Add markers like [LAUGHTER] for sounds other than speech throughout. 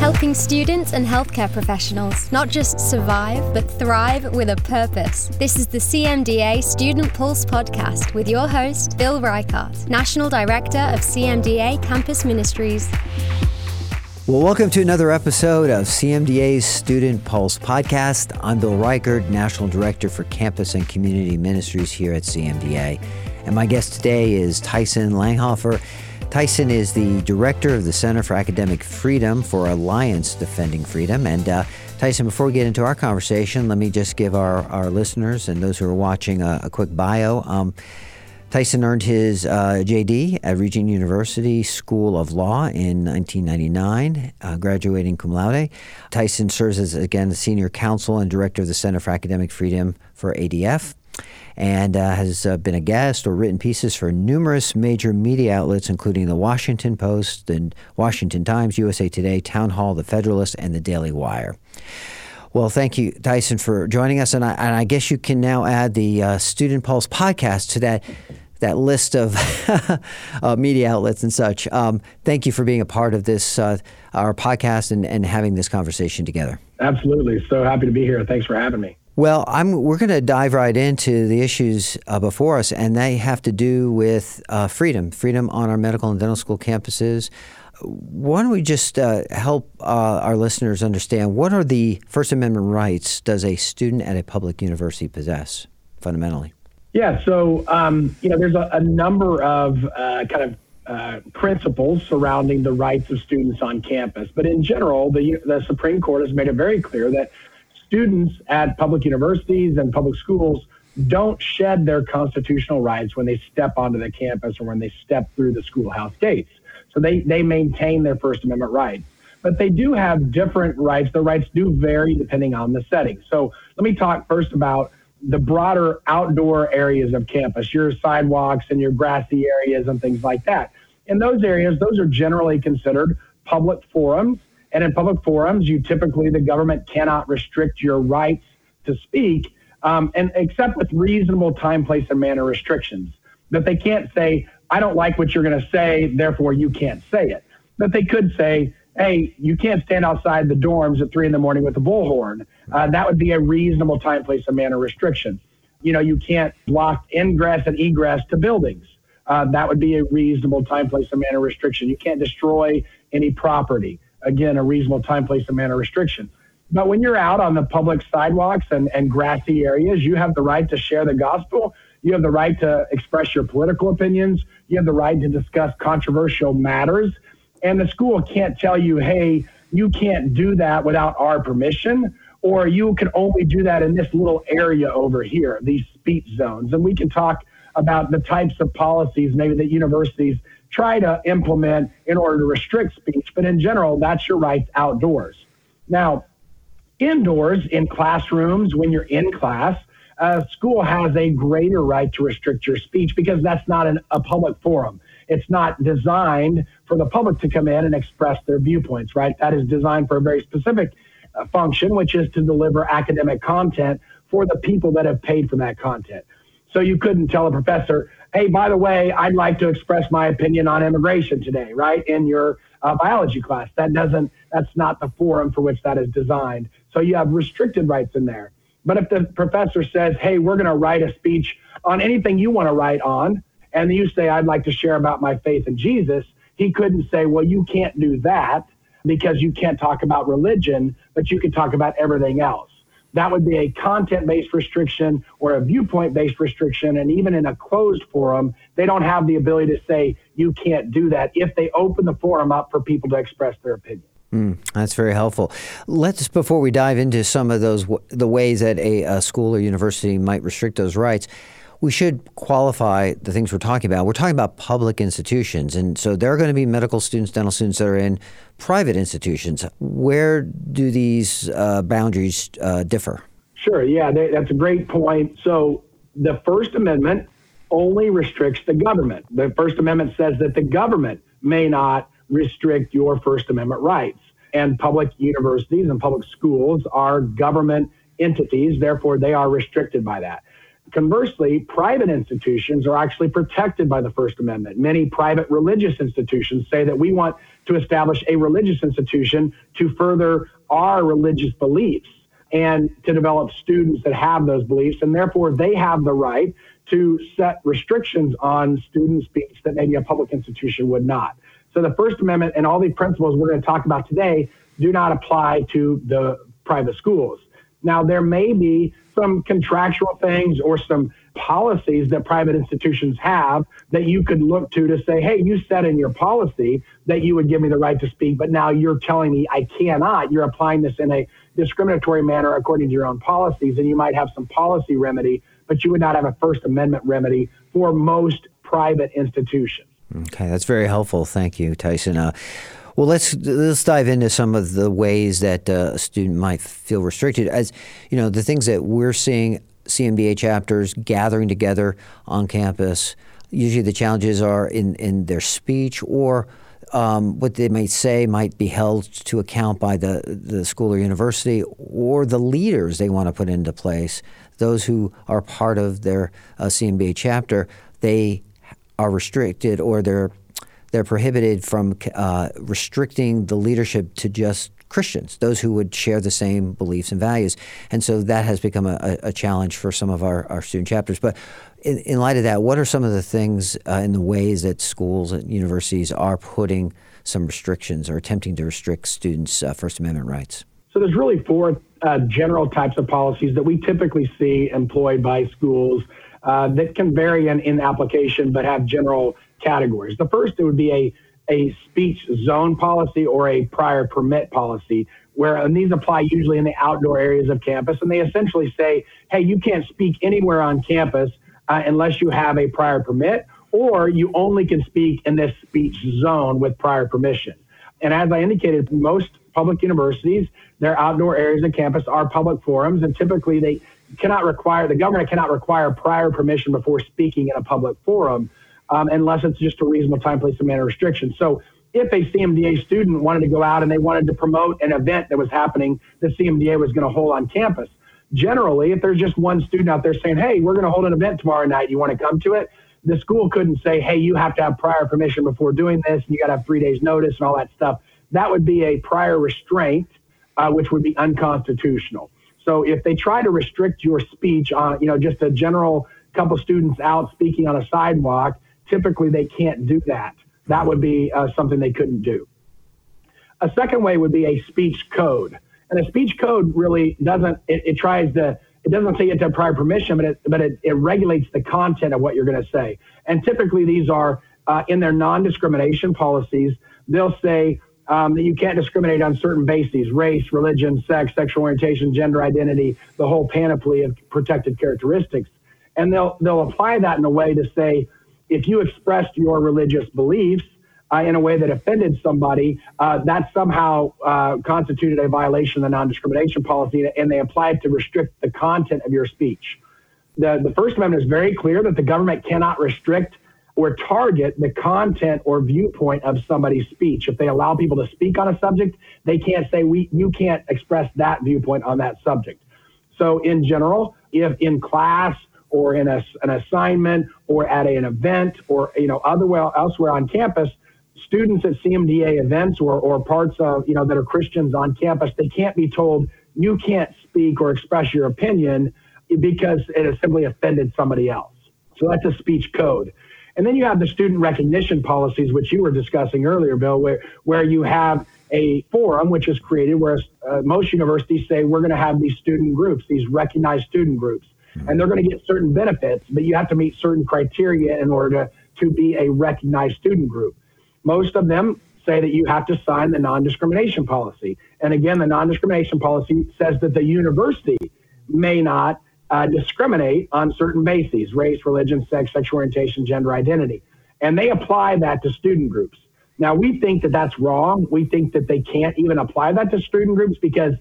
Helping students and healthcare professionals not just survive, but thrive with a purpose. This is the CMDA Student Pulse podcast with your host, Bill Reichart, National Director of CMDA Campus Ministries. Well, welcome to another episode of CMDA's Student Pulse podcast. I'm Bill Reichart, National Director for Campus and Community Ministries here at CMDA. And my guest today is Tyson Langhofer. Tyson is the director of the Center for Academic Freedom for Alliance Defending Freedom. And uh, Tyson, before we get into our conversation, let me just give our, our listeners and those who are watching a, a quick bio. Um, Tyson earned his uh, JD at Regent University School of Law in 1999, uh, graduating cum laude. Tyson serves as, again, the senior counsel and director of the Center for Academic Freedom for ADF and uh, has uh, been a guest or written pieces for numerous major media outlets, including the Washington Post, the Washington Times, USA Today, Town Hall, The Federalist, and The Daily Wire. Well, thank you, Tyson, for joining us. And I, and I guess you can now add the uh, Student Pulse podcast to that that list of [LAUGHS] uh, media outlets and such. Um, thank you for being a part of this uh, our podcast and, and having this conversation together. Absolutely, so happy to be here. Thanks for having me. Well, I'm, we're going to dive right into the issues uh, before us, and they have to do with uh, freedom, freedom on our medical and dental school campuses, why don't we just uh, help uh, our listeners understand what are the First Amendment rights does a student at a public university possess fundamentally? Yeah, so um, you know, there's a, a number of uh, kind of uh, principles surrounding the rights of students on campus, but in general, the the Supreme Court has made it very clear that students at public universities and public schools don't shed their constitutional rights when they step onto the campus or when they step through the schoolhouse gates. So they, they maintain their First Amendment rights. But they do have different rights. The rights do vary depending on the setting. So let me talk first about the broader outdoor areas of campus, your sidewalks and your grassy areas and things like that. In those areas, those are generally considered public forums. And in public forums, you typically, the government cannot restrict your rights to speak, um, and except with reasonable time, place, and manner restrictions. But they can't say, I don't like what you're going to say, therefore you can't say it. But they could say, hey, you can't stand outside the dorms at three in the morning with a bullhorn. Uh, that would be a reasonable time, place, and manner restriction. You know, you can't block ingress and egress to buildings. Uh, that would be a reasonable time, place, and manner restriction. You can't destroy any property. Again, a reasonable time, place, and manner restriction. But when you're out on the public sidewalks and, and grassy areas, you have the right to share the gospel. You have the right to express your political opinions. You have the right to discuss controversial matters. And the school can't tell you, hey, you can't do that without our permission, or you can only do that in this little area over here, these speech zones. And we can talk about the types of policies maybe that universities try to implement in order to restrict speech. But in general, that's your rights outdoors. Now, indoors in classrooms, when you're in class, a school has a greater right to restrict your speech because that's not an, a public forum. It's not designed for the public to come in and express their viewpoints, right? That is designed for a very specific uh, function, which is to deliver academic content for the people that have paid for that content. So you couldn't tell a professor, hey, by the way, I'd like to express my opinion on immigration today, right? In your uh, biology class. That doesn't, that's not the forum for which that is designed. So you have restricted rights in there. But if the professor says, hey, we're going to write a speech on anything you want to write on, and you say, I'd like to share about my faith in Jesus, he couldn't say, well, you can't do that because you can't talk about religion, but you can talk about everything else. That would be a content based restriction or a viewpoint based restriction. And even in a closed forum, they don't have the ability to say, you can't do that if they open the forum up for people to express their opinion. Mm, that's very helpful. Let's, before we dive into some of those, the ways that a, a school or university might restrict those rights, we should qualify the things we're talking about. We're talking about public institutions, and so there are going to be medical students, dental students that are in private institutions. Where do these uh, boundaries uh, differ? Sure. Yeah, they, that's a great point. So the First Amendment only restricts the government. The First Amendment says that the government may not restrict your First Amendment rights. And public universities and public schools are government entities, therefore, they are restricted by that. Conversely, private institutions are actually protected by the First Amendment. Many private religious institutions say that we want to establish a religious institution to further our religious beliefs and to develop students that have those beliefs. And therefore, they have the right to set restrictions on student speech that maybe a public institution would not. So the First Amendment and all the principles we're going to talk about today do not apply to the private schools. Now, there may be some contractual things or some policies that private institutions have that you could look to to say, hey, you said in your policy that you would give me the right to speak, but now you're telling me I cannot. You're applying this in a discriminatory manner according to your own policies, and you might have some policy remedy, but you would not have a First Amendment remedy for most private institutions. Okay, that's very helpful. Thank you, Tyson. Uh, well, let's let's dive into some of the ways that uh, a student might feel restricted. As you know, the things that we're seeing CMDA chapters gathering together on campus. Usually, the challenges are in in their speech or um, what they might say might be held to account by the, the school or university or the leaders they want to put into place. Those who are part of their uh, CMDA chapter, they are restricted or they're they're prohibited from uh, restricting the leadership to just Christians, those who would share the same beliefs and values. And so that has become a, a challenge for some of our, our student chapters. But in, in, light of that, what are some of the things uh, in the ways that schools and universities are putting some restrictions or attempting to restrict students' uh, First Amendment rights? So there's really four uh, general types of policies that we typically see employed by schools uh, that can vary in, in application but have general categories. The first it would be a a speech zone policy or a prior permit policy, where and these apply usually in the outdoor areas of campus, and they essentially say, hey, you can't speak anywhere on campus uh, unless you have a prior permit, or you only can speak in this speech zone with prior permission. And as I indicated, most public universities, their outdoor areas of campus are public forums, and typically they cannot require the government cannot require prior permission before speaking in a public forum um, unless it's just a reasonable time, place, and manner restriction. So if a CMDA student wanted to go out and they wanted to promote an event that was happening, the CMDA was going to hold on campus. Generally, if there's just one student out there saying, hey, we're going to hold an event tomorrow night, you want to come to it? The school couldn't say, hey, you have to have prior permission before doing this, and you got to have three days' notice and all that stuff. That would be a prior restraint, uh, which would be unconstitutional. So if they try to restrict your speech on, you know, just a general couple students out speaking on a sidewalk, typically they can't do that. That would be uh, something they couldn't do. A second way would be a speech code. And a speech code really doesn't, it, it tries to, it doesn't say you have to have prior permission, but it, but it, it regulates the content of what you're going to say. And typically these are uh, in their non discrimination policies, they'll say um, that you can't discriminate on certain bases race, religion, sex, sexual orientation, gender identity, the whole panoply of protected characteristics. And they'll, they'll apply that in a way to say, if you expressed your religious beliefs uh, in a way that offended somebody, uh, that somehow uh, constituted a violation of the non discrimination policy, and they applied to restrict the content of your speech. The, the First Amendment is very clear that the government cannot restrict or target the content or viewpoint of somebody's speech. If they allow people to speak on a subject, they can't say we you can't express that viewpoint on that subject. So in general, if in class or in a, an assignment or at an event or you know otherwhere elsewhere on campus students at cmda events or, or parts of you know that are christians on campus they can't be told you can't speak or express your opinion because it has simply offended somebody else. So that's a speech code. And then you have the student recognition policies which you were discussing earlier bill where, where you have a forum which is created where uh, most universities say we're going to have these student groups these recognized student groups and they're going to get certain benefits, but you have to meet certain criteria in order to, to be a recognized student group. Most of them say that you have to sign the non discrimination policy. And again, the non discrimination policy says that the university may not uh, discriminate on certain bases race, religion, sex, sexual orientation, gender identity. And they apply that to student groups. Now, we think that that's wrong. We think that they can't even apply that to student groups because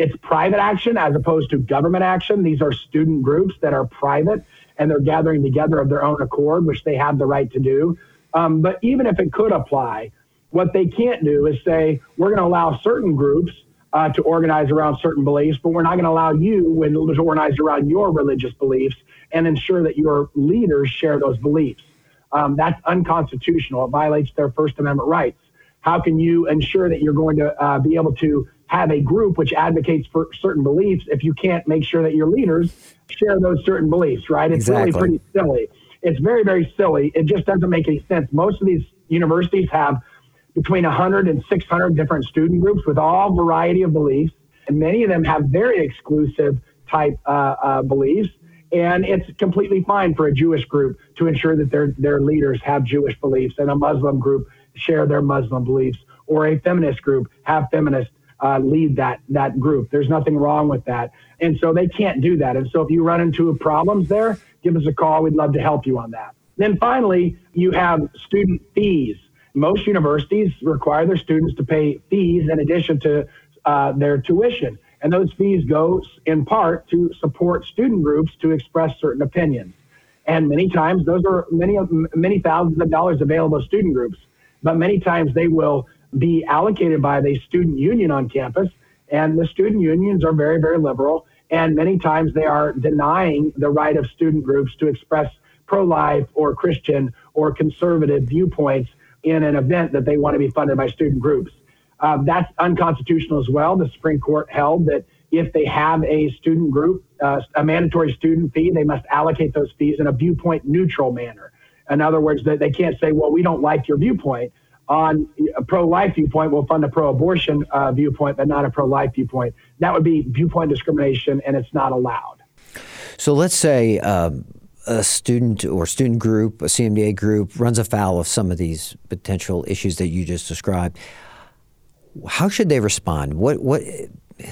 it's private action as opposed to government action. These are student groups that are private and they're gathering together of their own accord, which they have the right to do. Um, but even if it could apply, what they can't do is say, we're going to allow certain groups uh, to organize around certain beliefs, but we're not going to allow you when, to organize around your religious beliefs. and ensure that your leaders share those beliefs. Um, that's unconstitutional. It violates their First Amendment rights. How can you ensure that you're going to uh, be able to have a group which advocates for certain beliefs if you can't make sure that your leaders share those certain beliefs, right? It's exactly. really pretty silly. It's very, very silly. It just doesn't make any sense. Most of these universities have between 100 and 600 different student groups with all variety of beliefs, and many of them have very exclusive type uh, uh, beliefs. And it's completely fine for a Jewish group to ensure that their their leaders have Jewish beliefs, and a Muslim group share their Muslim beliefs, or a feminist group have feminist uh, lead that that group. There's nothing wrong with that, and so they can't do that. And so if you run into problems there, give us a call. We'd love to help you on that. Then finally, you have student fees. Most universities require their students to pay fees in addition to uh, their tuition, and those fees go in part to support student groups to express certain opinions. And many times, those are many many thousands of dollars available to student groups, but many times they will be allocated by the student union on campus. And the student unions are very, very liberal. And many times they are denying the right of student groups to express pro life or Christian or conservative viewpoints in an event that they want to be funded by student groups. Uh, that's unconstitutional as well. The Supreme Court held that if they have a student group, uh, a mandatory student fee, they must allocate those fees in a viewpoint neutral manner. In other words, that they can't say, well, we don't like your viewpoint on a pro-life viewpoint will fund a pro-abortion uh, viewpoint, but not a pro-life viewpoint. That would be viewpoint discrimination, and it's not allowed. So let's say um, a student or student group, a CMDA group, runs afoul of some of these potential issues that you just described. How should they respond? What what?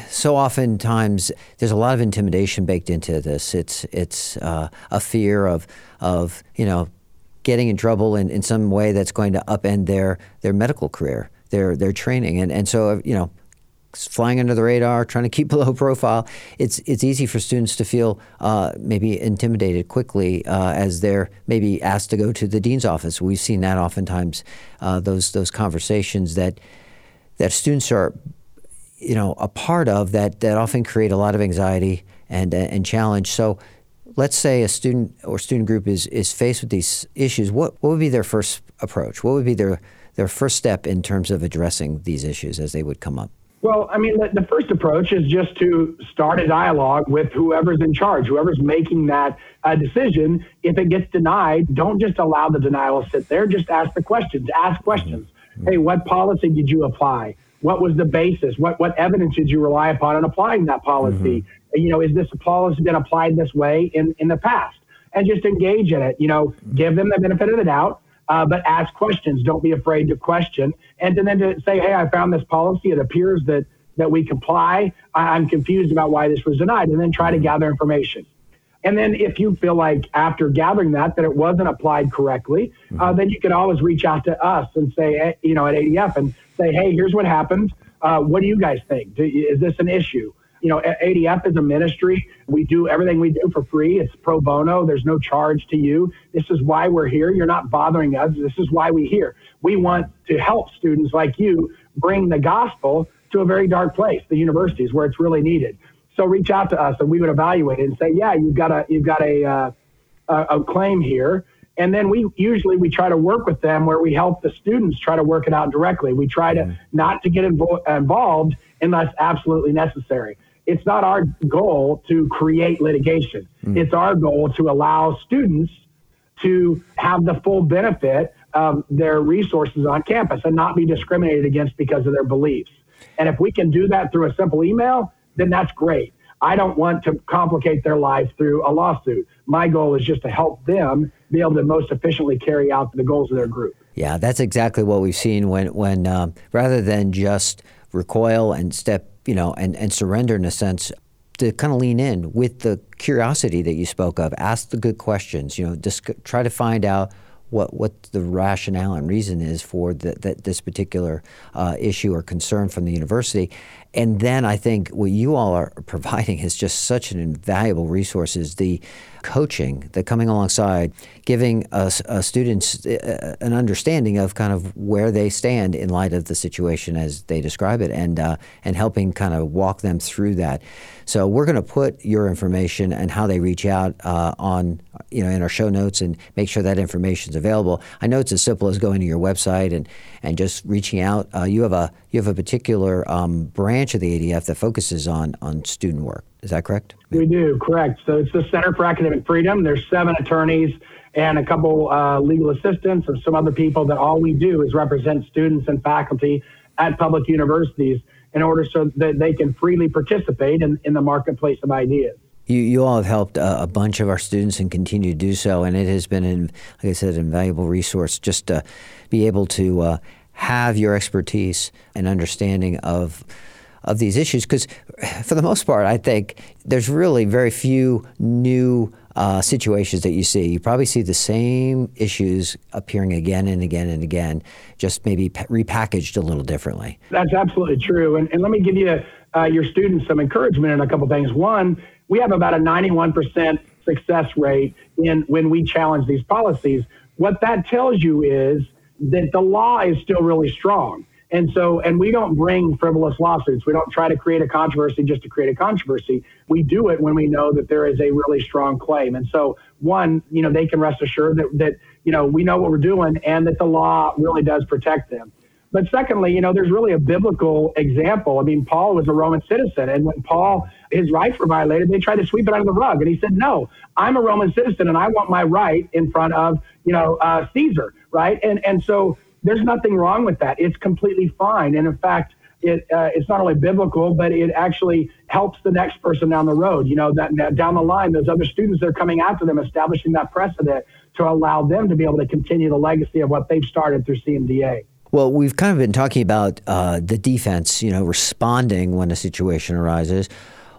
So oftentimes there's a lot of intimidation baked into this. It's it's uh, a fear of of you know getting in trouble in, in some way that's going to upend their their medical career, their their training, and and so you know flying under the radar, trying to [LAUGHS] keep low profile. It's it's easy for students to feel uh, maybe intimidated quickly uh, as they're maybe asked to go to the dean's office. We've seen that oftentimes. Uh, those those conversations that that students are, you know, a part of that that often create a lot of anxiety and and challenge. So let's say a student or student group is, is faced with these issues, what, what would be their first approach? What would be their, their first step in terms of addressing these issues as they would come up? Well, I mean, the, the first approach is just to start a dialogue with whoever's in charge, whoever's making that uh, decision. If it gets denied, don't just allow the denial to sit there. Just ask the questions. Ask questions. Mm-hmm. Hey, what policy did you apply? What was the basis? What what evidence did you rely upon in applying that policy? Mm-hmm you know, is this policy been applied this way in, in the past? And just engage in it, you know, give them the benefit of the doubt, uh, but ask questions. Don't be afraid to question. And to then to say, hey, I found this policy. It appears that, that we comply. I, I'm confused about why this was denied. And then try to gather information. And then if you feel like after gathering that, that it wasn't applied correctly, uh, mm-hmm. uh, then you can always reach out to us and say, you know, at ADF and say, hey, here's what happened. Uh, what do you guys think? Do, is this an issue? You know, ADF is a ministry. We do everything we do for free. It's pro bono. There's no charge to you. This is why we're here. You're not bothering us. This is why we're here. We want to help students like you bring the gospel to a very dark place, the universities where it's really needed. So reach out to us and we would evaluate it and say, yeah, you've got a you've got a uh, a, claim here. And then we usually we try to work with them where we help the students try to work it out directly. We try to mm-hmm. not to get invo- involved unless absolutely necessary it's not our goal to create litigation. Mm. It's our goal to allow students to have the full benefit of their resources on campus and not be discriminated against because of their beliefs. And if we can do that through a simple email, then that's great. I don't want to complicate their life through a lawsuit. My goal is just to help them be able to most efficiently carry out the goals of their group. Yeah, that's exactly what we've seen when, when um, rather than just recoil and step you know, and, and surrender in a sense to kind of lean in with the curiosity that you spoke of. Ask the good questions. You know, just try to find out what what the rationale and reason is for the, the, this particular uh, issue or concern from the university, And then I think what you all are [LAUGHS] providing is just such an invaluable resource is the coaching that coming alongside, giving us uh, students uh, an understanding of kind of where they stand in light of the situation as they describe it, and uh, and helping kind of walk them through that. So we're going to put your information and how they reach out uh, on you know in our show notes and make sure that information is available. I know it's as simple as going to your website and and just reaching out. Uh, you have a you have a particular um, branch of the ADF that focuses on on student work. Is that correct? We do, correct. So it's the Center for Academic Freedom. There's seven attorneys and a couple uh, legal assistants and some other people that all we do is represent students and faculty at public universities in order so that they can freely participate in, in the marketplace of ideas. You, you all have helped a, a, bunch of our students and continue to do so, and it has been, an, like I said, an invaluable resource just to be able to uh, have your expertise and understanding of of these issues because for the most part i think there's really very few new uh, situations that you see. You probably see the same issues appearing again and again and again just maybe repackaged a little differently. That's absolutely true. And, and let me give you uh, your students some encouragement in a couple things. One we have about a 91% success rate in when we challenge these policies. What that tells you is that the law is still really strong and so, and we don't bring frivolous lawsuits. We don't try to create a controversy just to create a controversy. We do it when we know that there is a really strong claim. And so, one, you know, they can rest assured that, that you know, we know what we're doing and that the law really does protect them. But secondly, you know, there's really a biblical example. I mean, Paul was a Roman citizen, and when Paul his rights were violated, they tried to sweep it under the rug, and he said, "No, I'm a Roman citizen, and I want my right in front of you know uh, Caesar, right?" And and so there's nothing wrong with that. It's completely fine. And in fact, it, uh, it's not only biblical, but it actually helps the next person down the road. You know, that, that, down the line, those other students that are coming after them, establishing that precedent to allow them to be able to continue the legacy of what they've started through CMDA. Well, we've kind of been talking about uh, the defense, you know, responding when a situation arises.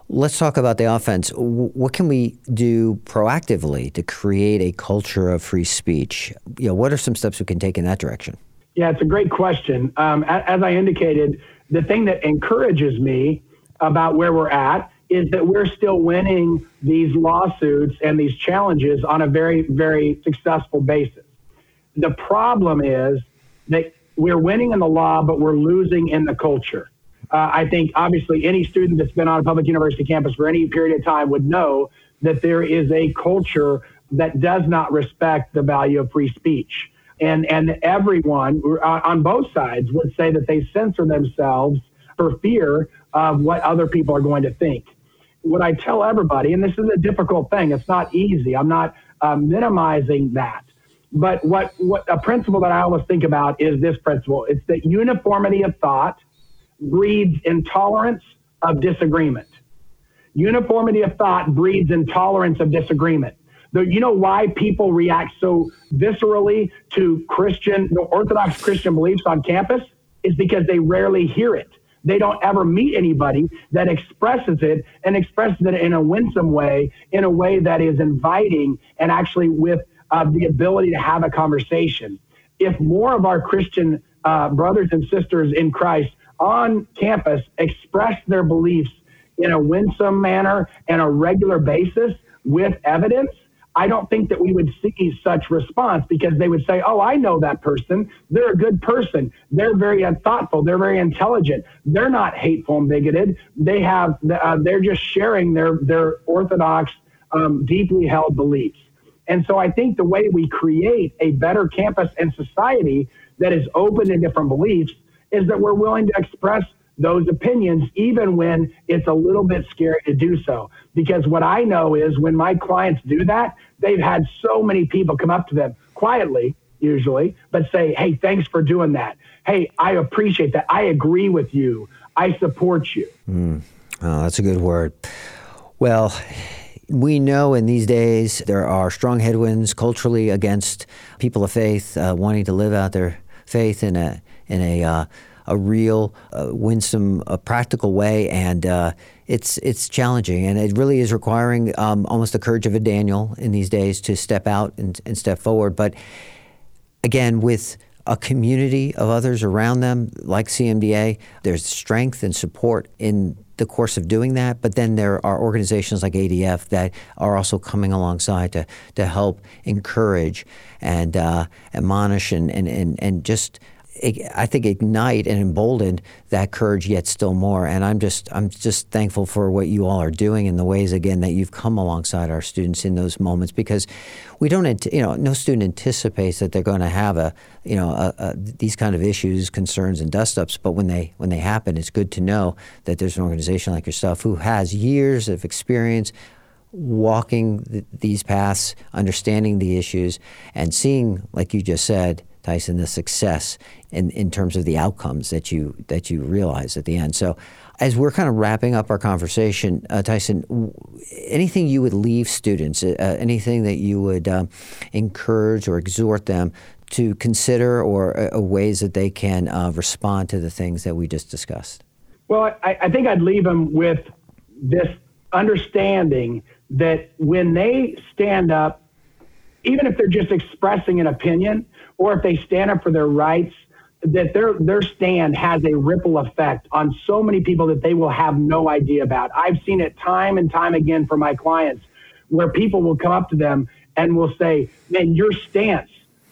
Let's talk about the offense. What can we do proactively to create a culture of free speech? You know, what are some steps we can take in that direction? Yeah, it's a great question. Um, as I indicated, the thing that encourages me about where we're at is that we're still winning these lawsuits and these challenges on a very, very successful basis. The problem is that we're winning in the law, but we're losing in the culture. Uh, I think obviously any student that's been on a public university campus for any period of time would know that there is a culture that does not respect the value of free speech and and everyone on both sides would say that they censor themselves for fear of what other people are going to think. What I tell everybody, and this is a difficult thing, it's not easy. I'm not uh, minimizing that, but what what a principle that I always think about is this principle: it's that uniformity of thought breeds intolerance of disagreement. Uniformity of thought breeds intolerance of disagreement. The, you know why people react so viscerally to Christian, the Orthodox Christian beliefs on campus? Is because they rarely hear it. They don't ever meet anybody that expresses it and expresses it in a winsome way, in a way that is inviting and actually with uh, the ability to have a conversation. If more of our Christian uh, brothers and sisters in Christ on campus express their beliefs in a winsome manner and a regular basis with evidence, I don't think that we would see such response because they would say, "Oh, I know that person. They're a good person. They're very thoughtful. They're very intelligent. They're not hateful and bigoted. They have. Uh, they're just sharing their their orthodox, um, deeply held beliefs." And so I think the way we create a better campus and society that is open to different beliefs is that we're willing to express those opinions, even when it's a little bit scary to do so. Because what I know is when my clients do that, they've had so many people come up to them quietly, usually, but say, Hey, thanks for doing that. Hey, I appreciate that. I agree with you. I support you. Mm. Oh, that's a good word. Well, we know in these days there are strong headwinds culturally against people of faith uh, wanting to live out their faith in a in a uh, a real, uh, winsome, uh, practical way, and uh, it's it's challenging, and it really is requiring um, almost the courage of a Daniel in these days to step out and, and step forward. But again, with a community of others around them, like CMDA. There's strength and support in the course of doing that, but then there are organizations like ADF that are also coming alongside to, to help encourage and uh, admonish and, and, and, and just I think ignite and embolden that courage yet still more. And I'm just I'm just thankful for what you all are doing and the ways again that you've come alongside our students in those moments because we don't you know no student anticipates that they're going to have a you know a, a, these kind of issues, concerns, and dust ups. But when they when they happen, it's good to know that there's an organization like yourself who has years of experience walking th- these paths, understanding the issues, and seeing, like you just said, Tyson, the success in, in terms of the outcomes that you that you realize at the end. So, as we're kind of wrapping up our conversation, uh, Tyson, anything you would leave students, uh, anything that you would uh, encourage or exhort them to consider, or uh, uh, ways that they can uh, respond to the things that we just discussed? Well, I, I think I'd leave them with this understanding that when they stand up, even if they're just expressing an opinion, or if they stand up for their rights, that their their stand has a ripple effect on so many people that they will have no idea about. I've seen it time and time again for my clients where people will come up to them and will say, "Man, your stance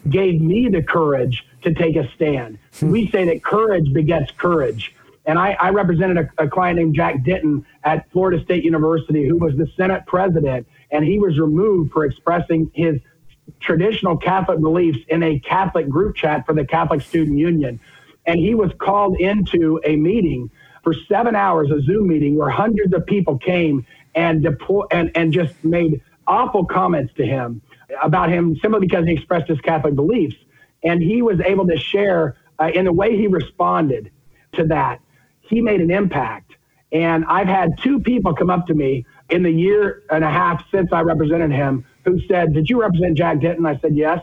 gave me the courage to take a stand." Hmm. we say that courage begets courage. And I, I represented a, a client named Jack Denton at Florida State University who was the Senate president, and he was removed for expressing his traditional Catholic beliefs in a Catholic group chat for the Catholic Student Union. And he was called into a meeting for seven hours, a Zoom meeting where hundreds of people came and deploy and, and just made awful comments to him about him simply because he expressed his Catholic beliefs. And he was able to share uh, in the way he responded to that. He made an impact. And I've had two people come up to me in the year and a half since I represented him who said, Did you represent Jack Denton? I said, Yes.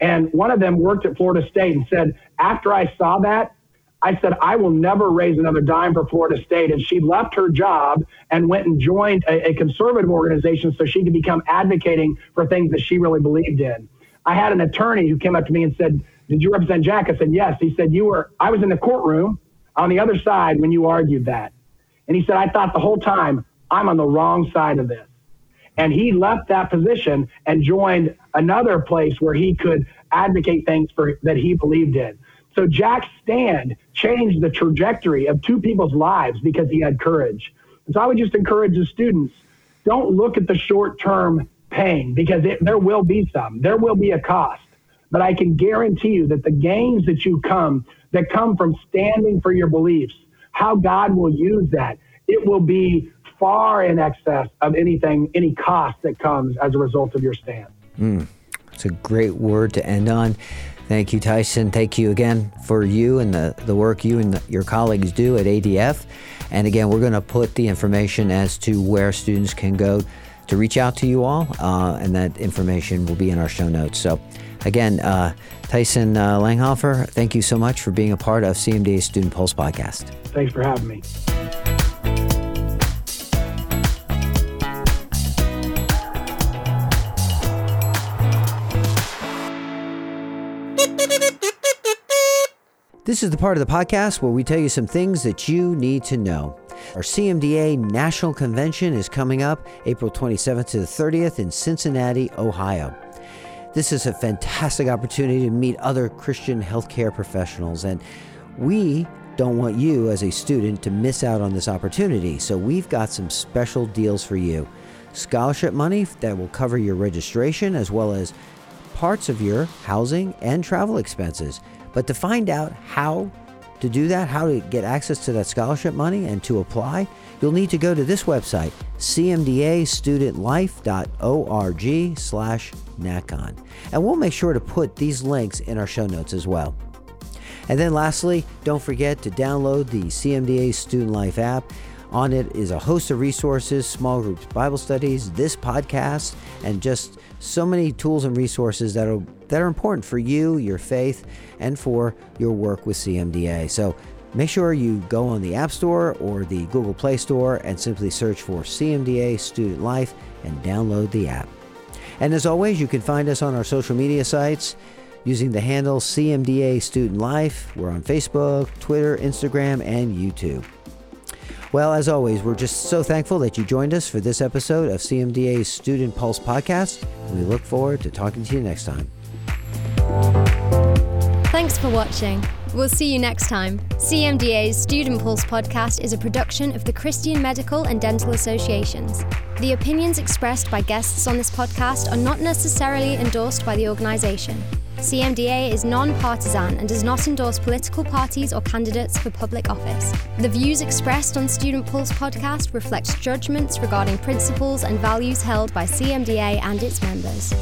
And one of them worked at Florida State and said, After I saw that, I said, I will never raise another dime for Florida State. And she left her job and went and joined a, a, conservative organization so she could become advocating for things that she really believed in. I had an attorney who came up to me and said, Did you represent Jack? I said, Yes. He said, You were, I was in the courtroom on the other side when you argued that. And he said, I thought the whole time I'm on the wrong side of this. And he left that position and joined another place where he could advocate things for that he believed in. So Jack stand changed the trajectory of two people's lives because he had courage. And so I would just encourage the students, don't look at the short term pain because it, there will be some. There will be a cost. But I can guarantee you that the gains that you come, that come from standing for your beliefs, how God will use that, it will be far in excess of anything, any cost that comes as a result of your stand. Mm, it's a great word to end on. Thank you, Tyson. Thank you again for you and the, the work you and the, your colleagues do at ADF. And again, we're going to put the information as to where students can go to reach out to you all, uh, and that information will be in our show notes. So, again, uh, Tyson uh, Langhofer, thank you so much for being a part of CMDA Student Pulse podcast. Thanks for having me. This is the part of the podcast where we tell you some things that you need to know. Our CMDA National Convention is coming up April 27th to the 30th in Cincinnati, Ohio. This is a fantastic opportunity to meet other Christian healthcare professionals, and we don't want you as a student to miss out on this opportunity. So, we've got some special deals for you scholarship money that will cover your registration as well as parts of your housing and travel expenses. But to find out how to do that, how to get access to that scholarship money and to apply, you'll need to go to this website, cmdastudentlife.org slash NACON. And we'll make sure to put these links in our show notes as well. And then lastly, don't forget to download the CMDA Student Life app. On it is a host of resources, small groups, Bible studies, this podcast, and just so many tools and resources that are that are important for you, your faith, and for your work with CMDA. So make sure you go on the App Store or the Google Play Store and simply search for CMDA Student Life and download the app. And as always, you can find us on our social media sites. using the handle CMDA Student Life. We're on Facebook, Twitter, Instagram, and YouTube. Well, as always, we're just so thankful that you joined us for this episode of CMDA's Student Pulse podcast. We look forward to talking to you next time. Thanks for watching. We'll see you next time. CMDA's Student Pulse podcast is a production of the Christian Medical and Dental Associations. The opinions expressed by guests on this podcast are not necessarily endorsed by the organisation. CMDA is non partisan and does not endorse political parties or candidates for public office. The views expressed on Student Pulse podcast reflect judgments regarding principles and values held by CMDA and its members.